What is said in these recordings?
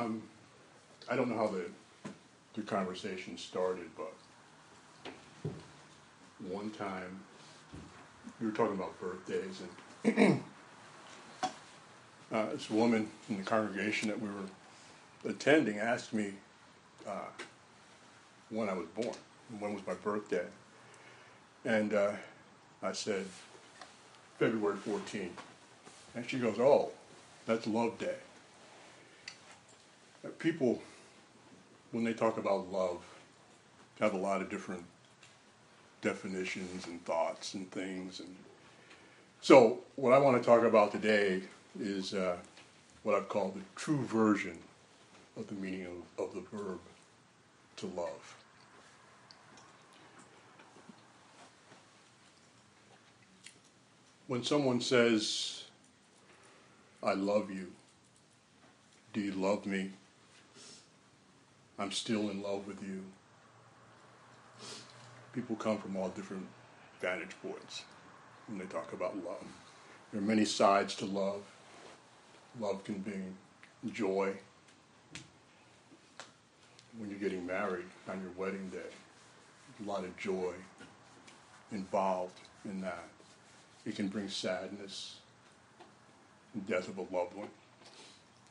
Um, I don't know how the, the conversation started, but one time we were talking about birthdays, and uh, this woman in the congregation that we were attending asked me uh, when I was born, when was my birthday, and uh, I said February 14th, and she goes, "Oh, that's Love Day." Uh, People, when they talk about love, have a lot of different definitions and thoughts and things. And so, what I want to talk about today is uh, what I've called the true version of the meaning of, of the verb to love. When someone says, I love you, do you love me? I'm still in love with you people come from all different vantage points when they talk about love. There are many sides to love. Love can bring joy. When you're getting married on your wedding day, a lot of joy involved in that. It can bring sadness, death of a loved one.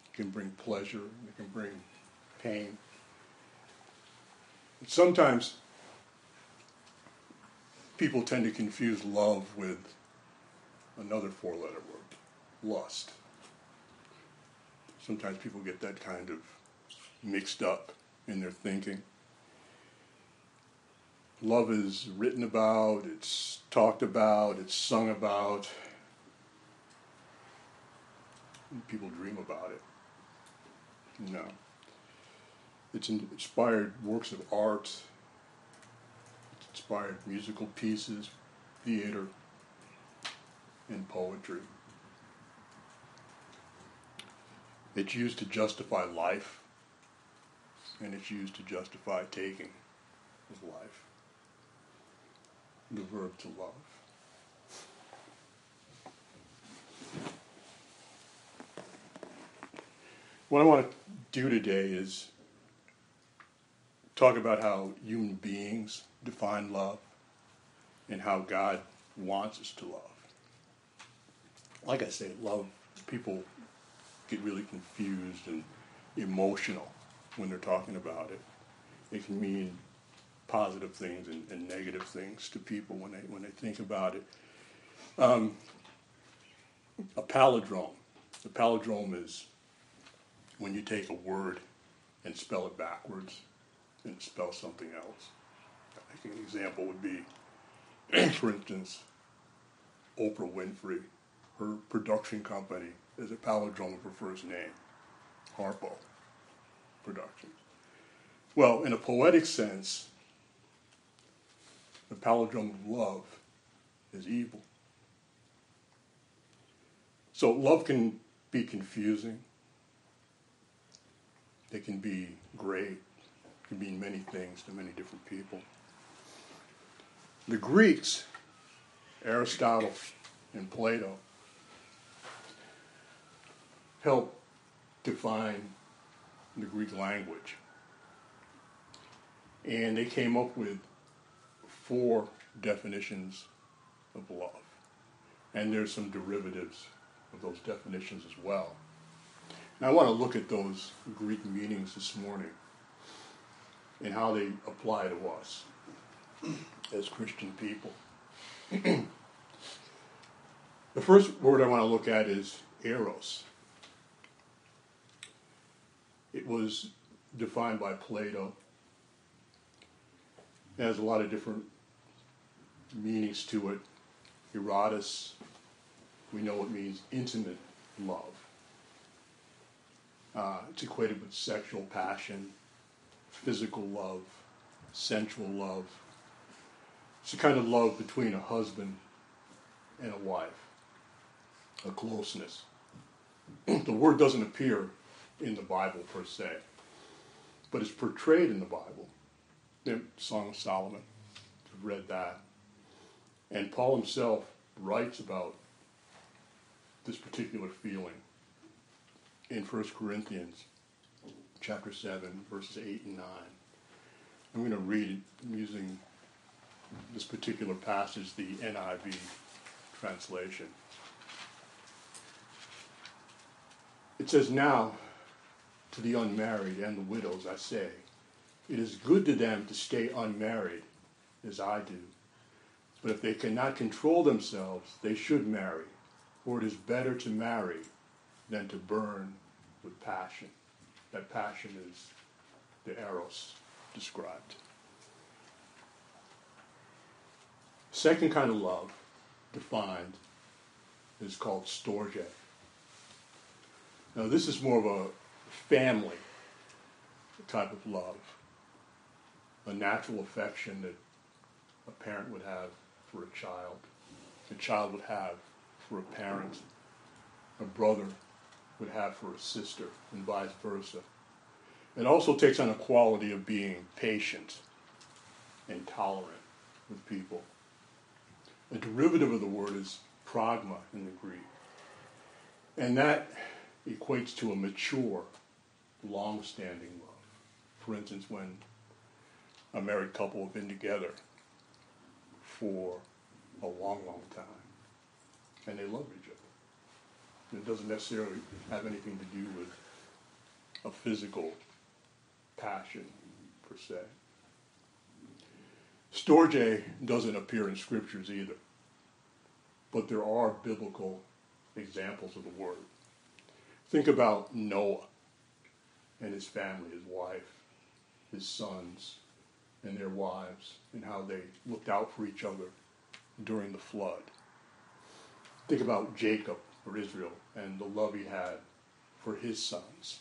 It can bring pleasure. It can bring pain. Sometimes people tend to confuse love with another four letter word lust. Sometimes people get that kind of mixed up in their thinking. Love is written about, it's talked about, it's sung about. People dream about it. No. It's inspired works of art, it's inspired musical pieces, theater, and poetry. It's used to justify life, and it's used to justify taking of life. The verb to love. What I want to do today is talk about how human beings define love and how God wants us to love. Like I say, love, people get really confused and emotional when they're talking about it. It can mean positive things and, and negative things to people when they when they think about it. Um, a palindrome. A palindrome is when you take a word and spell it backwards and spell something else. I think an example would be, for instance, Oprah Winfrey. Her production company is a palindrome of her first name, Harpo Productions. Well, in a poetic sense, the palindrome of love is evil. So love can be confusing. It can be great. Can mean many things to many different people. The Greeks, Aristotle and Plato, helped define the Greek language. And they came up with four definitions of love. And there's some derivatives of those definitions as well. And I want to look at those Greek meanings this morning and how they apply to us as Christian people. the first word I want to look at is eros. It was defined by Plato. It has a lot of different meanings to it. Erotus, we know it means intimate love. Uh, it's equated with sexual passion, physical love, sensual love. It's a kind of love between a husband and a wife, a closeness. the word doesn't appear in the Bible per se, but it's portrayed in the Bible. The Song of Solomon, I've read that. And Paul himself writes about this particular feeling in 1 Corinthians chapter 7, verses 8 and 9. I'm going to read using this particular passage, the NIV translation. It says, Now to the unmarried and the widows I say, it is good to them to stay unmarried, as I do. But if they cannot control themselves, they should marry, for it is better to marry than to burn with passion. That passion is the eros described. Second kind of love, defined, is called storge. Now, this is more of a family type of love, a natural affection that a parent would have for a child, a child would have for a parent, a brother would have for a sister, and vice versa. It also takes on a quality of being patient and tolerant with people. A derivative of the word is pragma in the Greek. And that equates to a mature, long standing love. For instance, when a married couple have been together for a long, long time and they love each other. It doesn't necessarily have anything to do with a physical passion per se. Storge doesn't appear in scriptures either, but there are biblical examples of the word. Think about Noah and his family, his wife, his sons, and their wives, and how they looked out for each other during the flood. Think about Jacob or Israel and the love he had for his sons.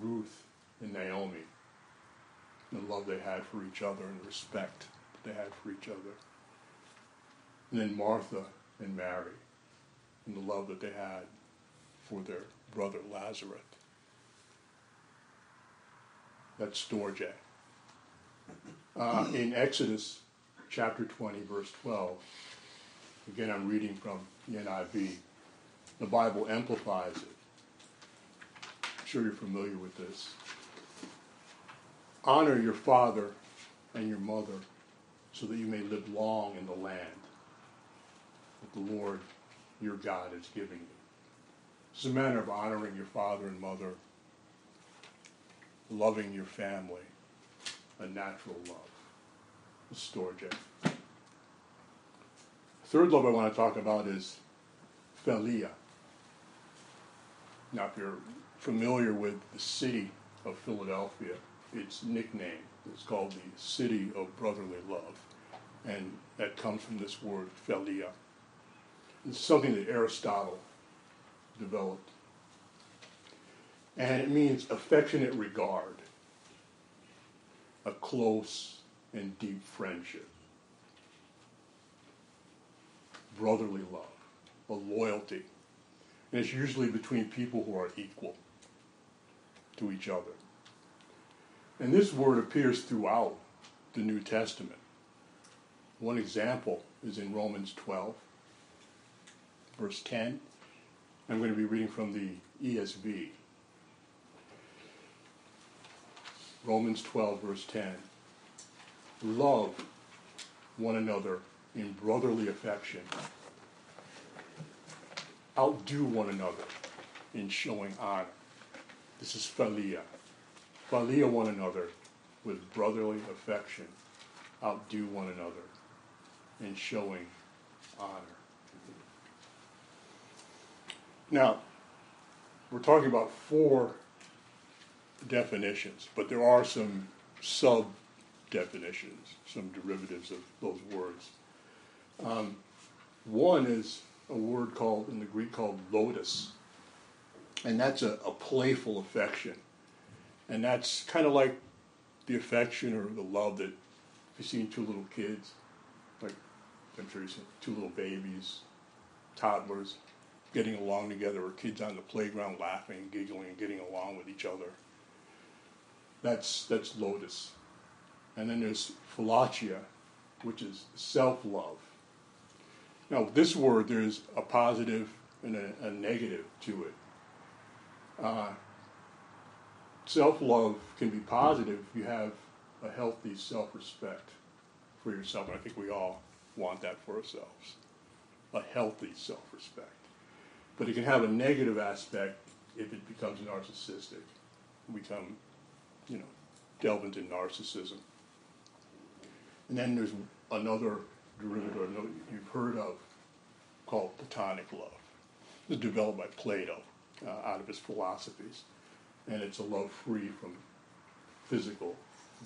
Ruth and Naomi, the love they had for each other and the respect they had for each other. And then Martha and Mary and the love that they had for their brother Lazarus. That's Storge. Uh, in Exodus chapter 20, verse 12, again I'm reading from the NIV, the Bible amplifies it. I'm sure you're familiar with this. Honor your father and your mother so that you may live long in the land that the Lord your God is giving you. It's a matter of honoring your father and mother, loving your family, a natural love. A storge. Third love I want to talk about is philia. Now, if you're familiar with the city of Philadelphia, its nickname is called the City of Brotherly Love, and that comes from this word philia. It's something that Aristotle developed. And it means affectionate regard, a close and deep friendship, brotherly love, a loyalty. And it's usually between people who are equal to each other. And this word appears throughout the New Testament. One example is in Romans 12, verse 10. I'm going to be reading from the ESV. Romans 12, verse 10. Love one another in brotherly affection. Outdo one another in showing honor. This is philia. Philia one another with brotherly affection. Outdo one another in showing honor. Now, we're talking about four definitions, but there are some sub definitions, some derivatives of those words. Um, one is a word called, in the Greek, called ludus, and that's a, a playful affection. And that's kind of like the affection or the love that you've seen two little kids, like I'm sure you've seen two little babies, toddlers, getting along together, or kids on the playground laughing, giggling, and getting along with each other. That's that's ludus. And then there's philautia, which is self-love. Now, this word, there's a positive and a, a negative to it. Uh, self love can be positive if you have a healthy self respect for yourself. And I think we all want that for ourselves a healthy self respect. But it can have a negative aspect if it becomes narcissistic, become, you know, delve into narcissism. And then there's another derivative you've heard of called platonic love. It's developed by Plato uh, out of his philosophies, and it's a love free from physical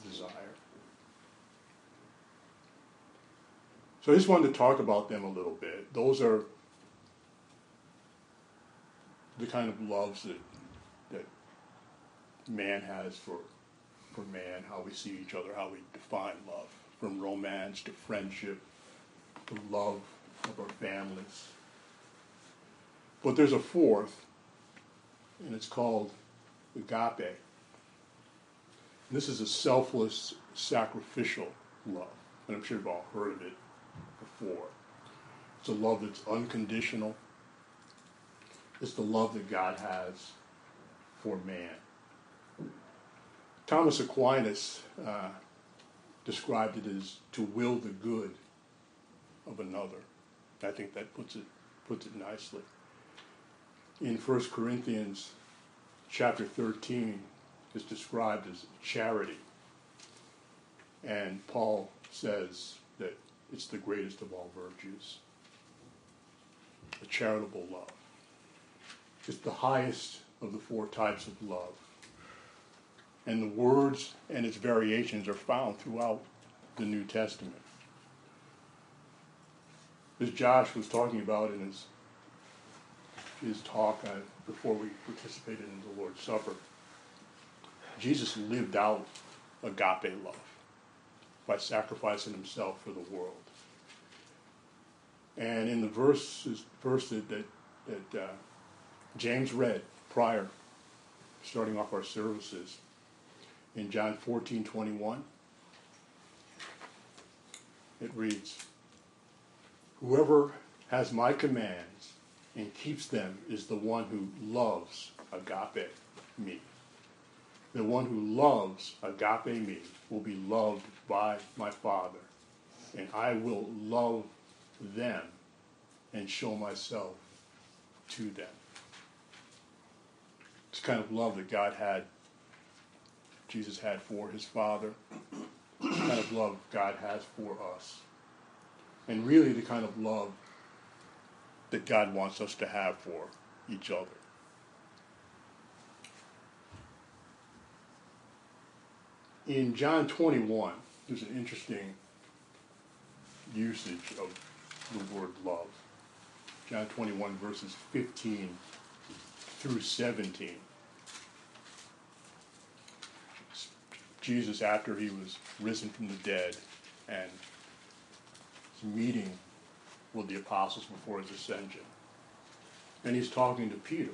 desire. So I just wanted to talk about them a little bit. Those are the kind of loves that that man has for for man, how we see each other, how we define love, from romance to friendship, to love of our families. But there's a fourth, and it's called agape. And this is a selfless, sacrificial love. And I'm sure you've all heard of it before. It's a love that's unconditional. It's the love that God has for man. Thomas Aquinas uh, described it as to will the good of another. I think that puts it puts it nicely. In 1 Corinthians chapter 13 is described as charity. And Paul says that it's the greatest of all virtues. A charitable love. It's the highest of the four types of love. And the words and its variations are found throughout the New Testament. As Josh was talking about in his, his talk uh, before we participated in the Lord's Supper, Jesus lived out agape love by sacrificing himself for the world. And in the verse, verse that, that, that uh, James read prior, starting off our services, in John 14 21. It reads, Whoever has my commands and keeps them is the one who loves agape me. The one who loves agape me will be loved by my Father, and I will love them and show myself to them. It's kind of love that God had Jesus had for his Father, the kind of love God has for us, and really the kind of love that God wants us to have for each other. In John 21, there's an interesting usage of the word love. John 21, verses 15 through 17. Jesus after he was risen from the dead and meeting with the apostles before his ascension. And he's talking to Peter.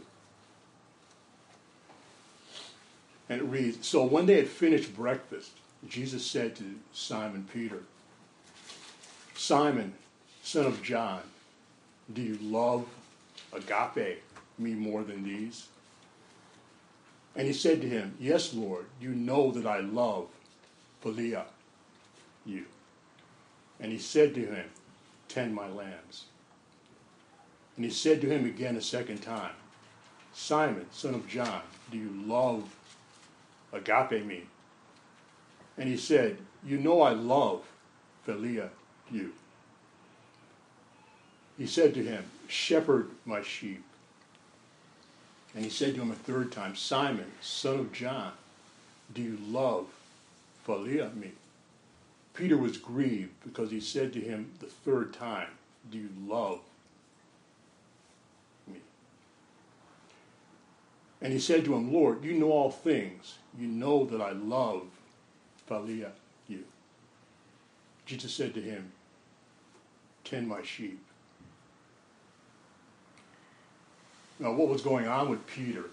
And it reads So when they had finished breakfast, Jesus said to Simon Peter, Simon, son of John, do you love agape me more than these? And he said to him, Yes, Lord, you know that I love Philia, you. And he said to him, Tend my lambs. And he said to him again a second time, Simon, son of John, do you love agape me? And he said, You know I love Philia, you. He said to him, Shepherd my sheep. And he said to him a third time, Simon, son of John, do you love Philia me? Peter was grieved because he said to him the third time, Do you love me? And he said to him, Lord, you know all things. You know that I love Philia you. Jesus said to him, Tend my sheep. Now, what was going on with Peter,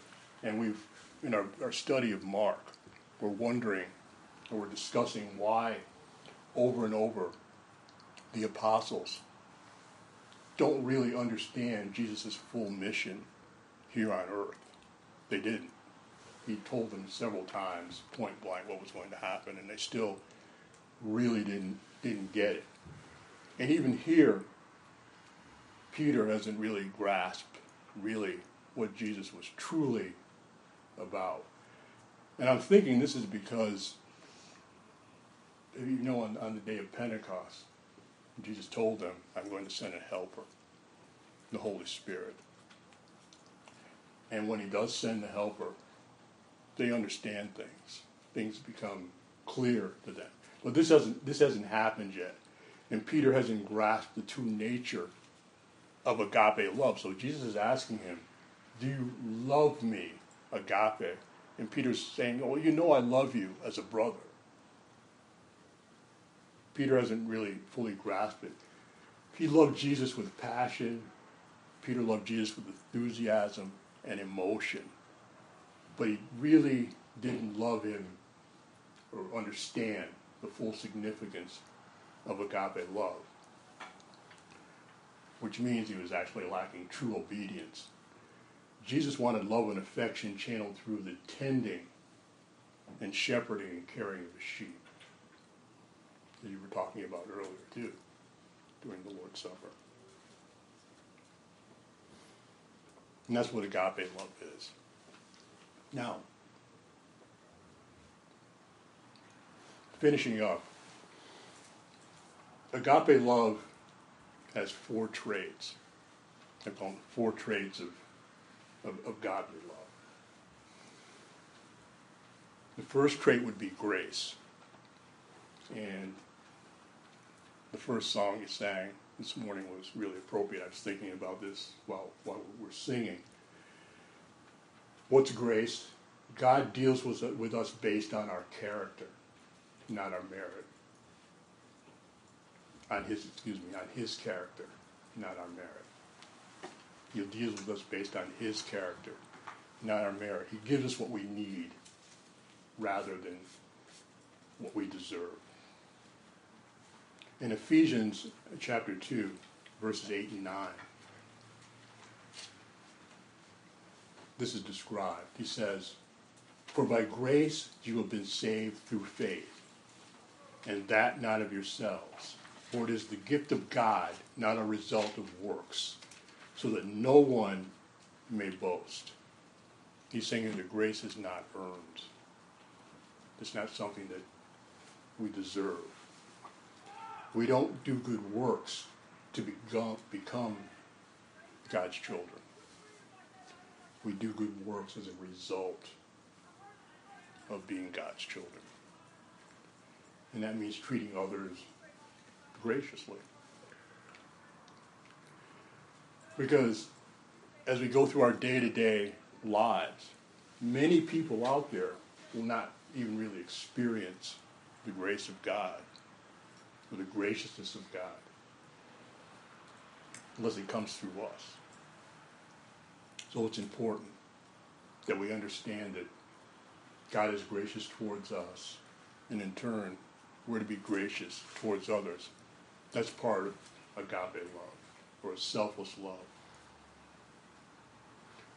and we've, in our, our study of Mark, we're wondering, or we're discussing why over and over the apostles don't really understand Jesus' full mission here on earth. They didn't. he told them several times, point blank, what was going to happen, and they still really didn't didn't get it. And even here, Peter hasn't really grasped really what Jesus was truly about. And I'm thinking this is because, you know, on, on the day of Pentecost, Jesus told them, I'm going to send a helper, the Holy Spirit. And when he does send the helper, they understand things. Things become clear to them. But this hasn't this hasn't happened yet. And Peter hasn't grasped the true nature of agape love. So Jesus is asking him, Do you love me, agape? And Peter's saying, Oh, you know I love you as a brother. Peter hasn't really fully grasped it. He loved Jesus with passion. Peter loved Jesus with enthusiasm and emotion. But he really didn't love him or understand the full significance of agape love, which means he was actually lacking true obedience. Jesus wanted love and affection channeled through the tending and shepherding and caring of the sheep that you were talking about earlier, too, during the Lord's Supper. And that's what agape love is. Now, finishing up, agape love has four traits. I call them four traits of, of, of godly love. The first trait would be grace. And the first song you sang this morning was really appropriate. I was thinking about this while, while we were singing. What's grace? God deals with, with us based on our character, not our merit. On his, excuse me, on his character, not our merit. He deals with us based on his character, not our merit. He gives us what we need rather than what we deserve. In Ephesians chapter 2, verses 8 and 9, this is described. He says, For by grace you have been saved through faith, and that not of yourselves. For it is the gift of God, not a result of works, so that no one may boast. He's saying that grace is not earned. It's not something that we deserve. We don't do good works to become, become God's children. We do good works as a result of being God's children. And that means treating others graciously. Because as we go through our day to day lives, many people out there will not even really experience the grace of God or the graciousness of God unless it comes through us. So it's important that we understand that God is gracious towards us, and in turn, we're to be gracious towards others. That's part of agape love, or selfless love.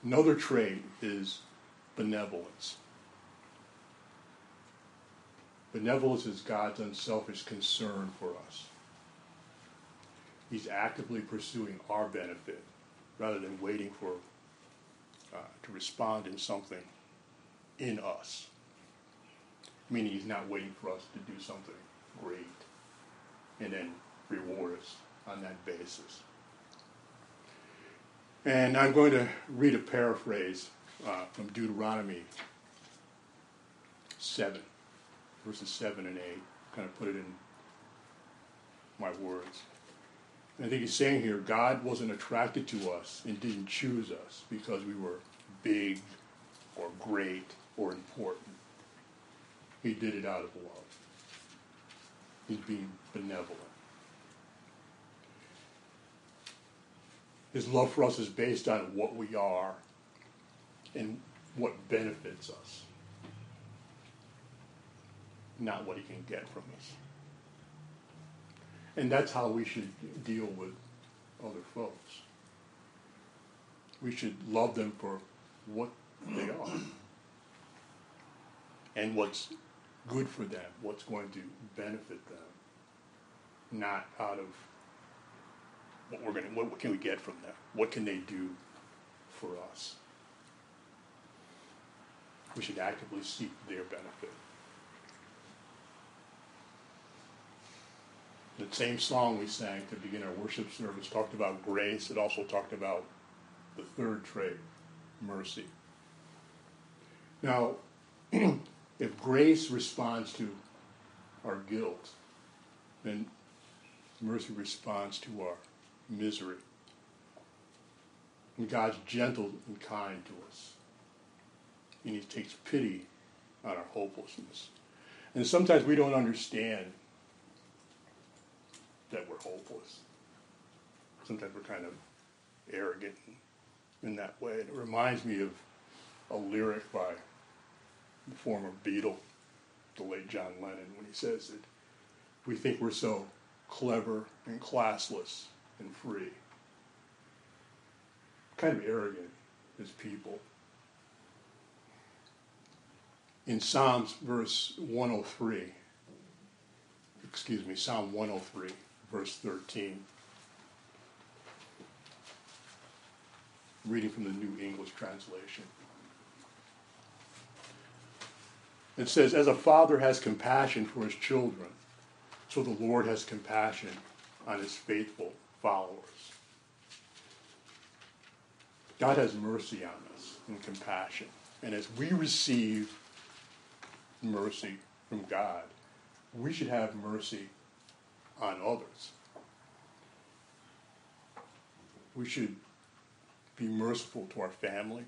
Another trait is benevolence. Benevolence is God's unselfish concern for us. He's actively pursuing our benefit rather than waiting for uh, to respond in something in us. Meaning he's not waiting for us to do something great and then reward us on that basis. And I'm going to read a paraphrase uh, from Deuteronomy 7, verses 7 and 8, kind of put it in my words. And I think he's saying here God wasn't attracted to us and didn't choose us because we were big or great or important. He did it out of love. He's being benevolent. His love for us is based on what we are and what benefits us, not what he can get from us. And that's how we should deal with other folks. We should love them for what they are, and what's good for them, what's going to benefit them, not out of what we're going to, what can we get from them? What can they do for us? We should actively seek their benefit. The same song we sang to begin our worship service talked about grace. It also talked about the third trait, mercy. Now, if grace responds to our guilt, then mercy responds to our misery. And God's gentle and kind to us. And He takes pity on our hopelessness. And sometimes we don't understand that we're hopeless. Sometimes we're kind of arrogant in that way. And it reminds me of a lyric by the former Beatle, the late John Lennon, when he says that we think we're so clever and classless and free. Kind of arrogant as people. In Psalms, verse 103, excuse me, Psalm 103, verse 13. Reading from the New English Translation. It says, As a father has compassion for his children, so the Lord has compassion on his faithful followers. God has mercy on us and compassion. And as we receive mercy from God, we should have mercy on others. We should be merciful to our family,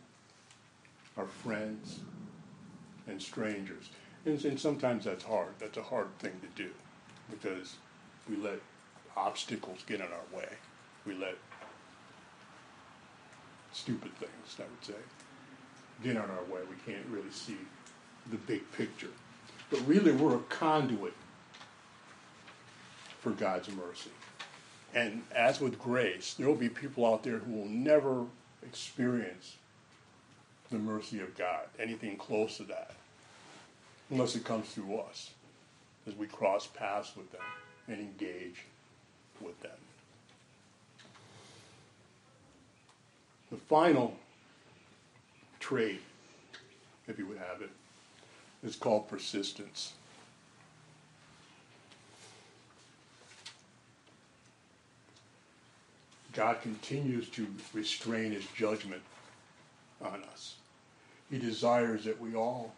our friends, and strangers. And, and, sometimes that's hard. That's a hard thing to do because we let obstacles get in our way. We let stupid things, I would say, get in our way. We can't really see the big picture. But really, we're a conduit for God's mercy. And as with grace, there will be people out there who will never experience the mercy of God, anything close to that, unless it comes through us as we cross paths with them and engage with them. The final trait, if you would have it, is called persistence. God continues to restrain his judgment on us. He desires that we all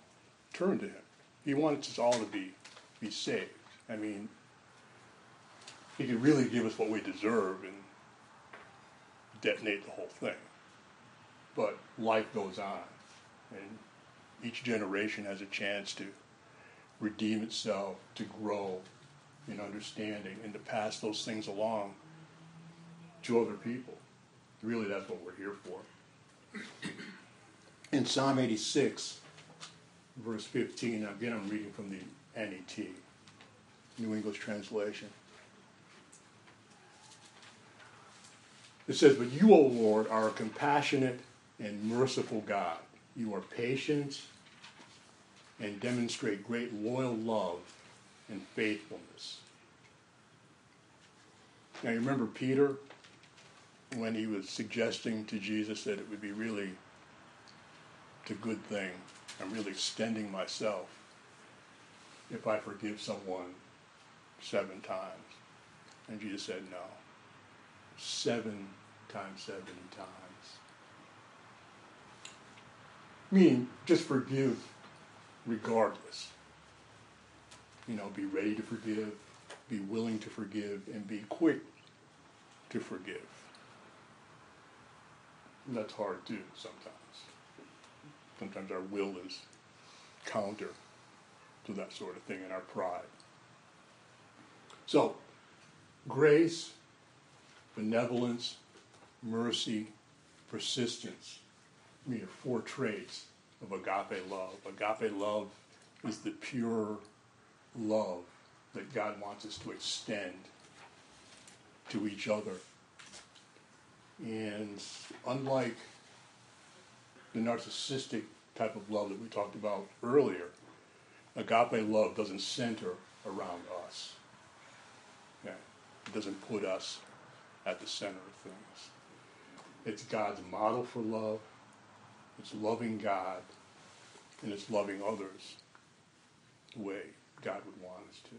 turn to him. He wants us all to be, be saved. I mean, he could really give us what we deserve and detonate the whole thing. But life goes on, and each generation has a chance to redeem itself, to grow in understanding, and to pass those things along to other people. Really, that's what we're here for. In Psalm 86, verse 15, again I'm reading from the NET, New English Translation. It says, But you, O Lord, are a compassionate and merciful God. You are patient and demonstrate great loyal love and faithfulness. Now, you remember Peter when he was suggesting to Jesus that it would be really a good thing. I'm really extending myself if I forgive someone seven times. And Jesus said, no. Seven times seven times. Meaning, just forgive regardless. You know, be ready to forgive, be willing to forgive, and be quick to forgive. And that's hard too sometimes. Sometimes our will is counter to that sort of thing and our pride. So, grace, benevolence, mercy, persistence. I mean, four traits of agape love. Agape love is the pure love that God wants us to extend to each other and unlike the narcissistic type of love that we talked about earlier, Agape love doesn't center around us. Okay? It doesn't put us at the center of things. It's God's model for love. It's loving God, and it's loving others the way God would want us to.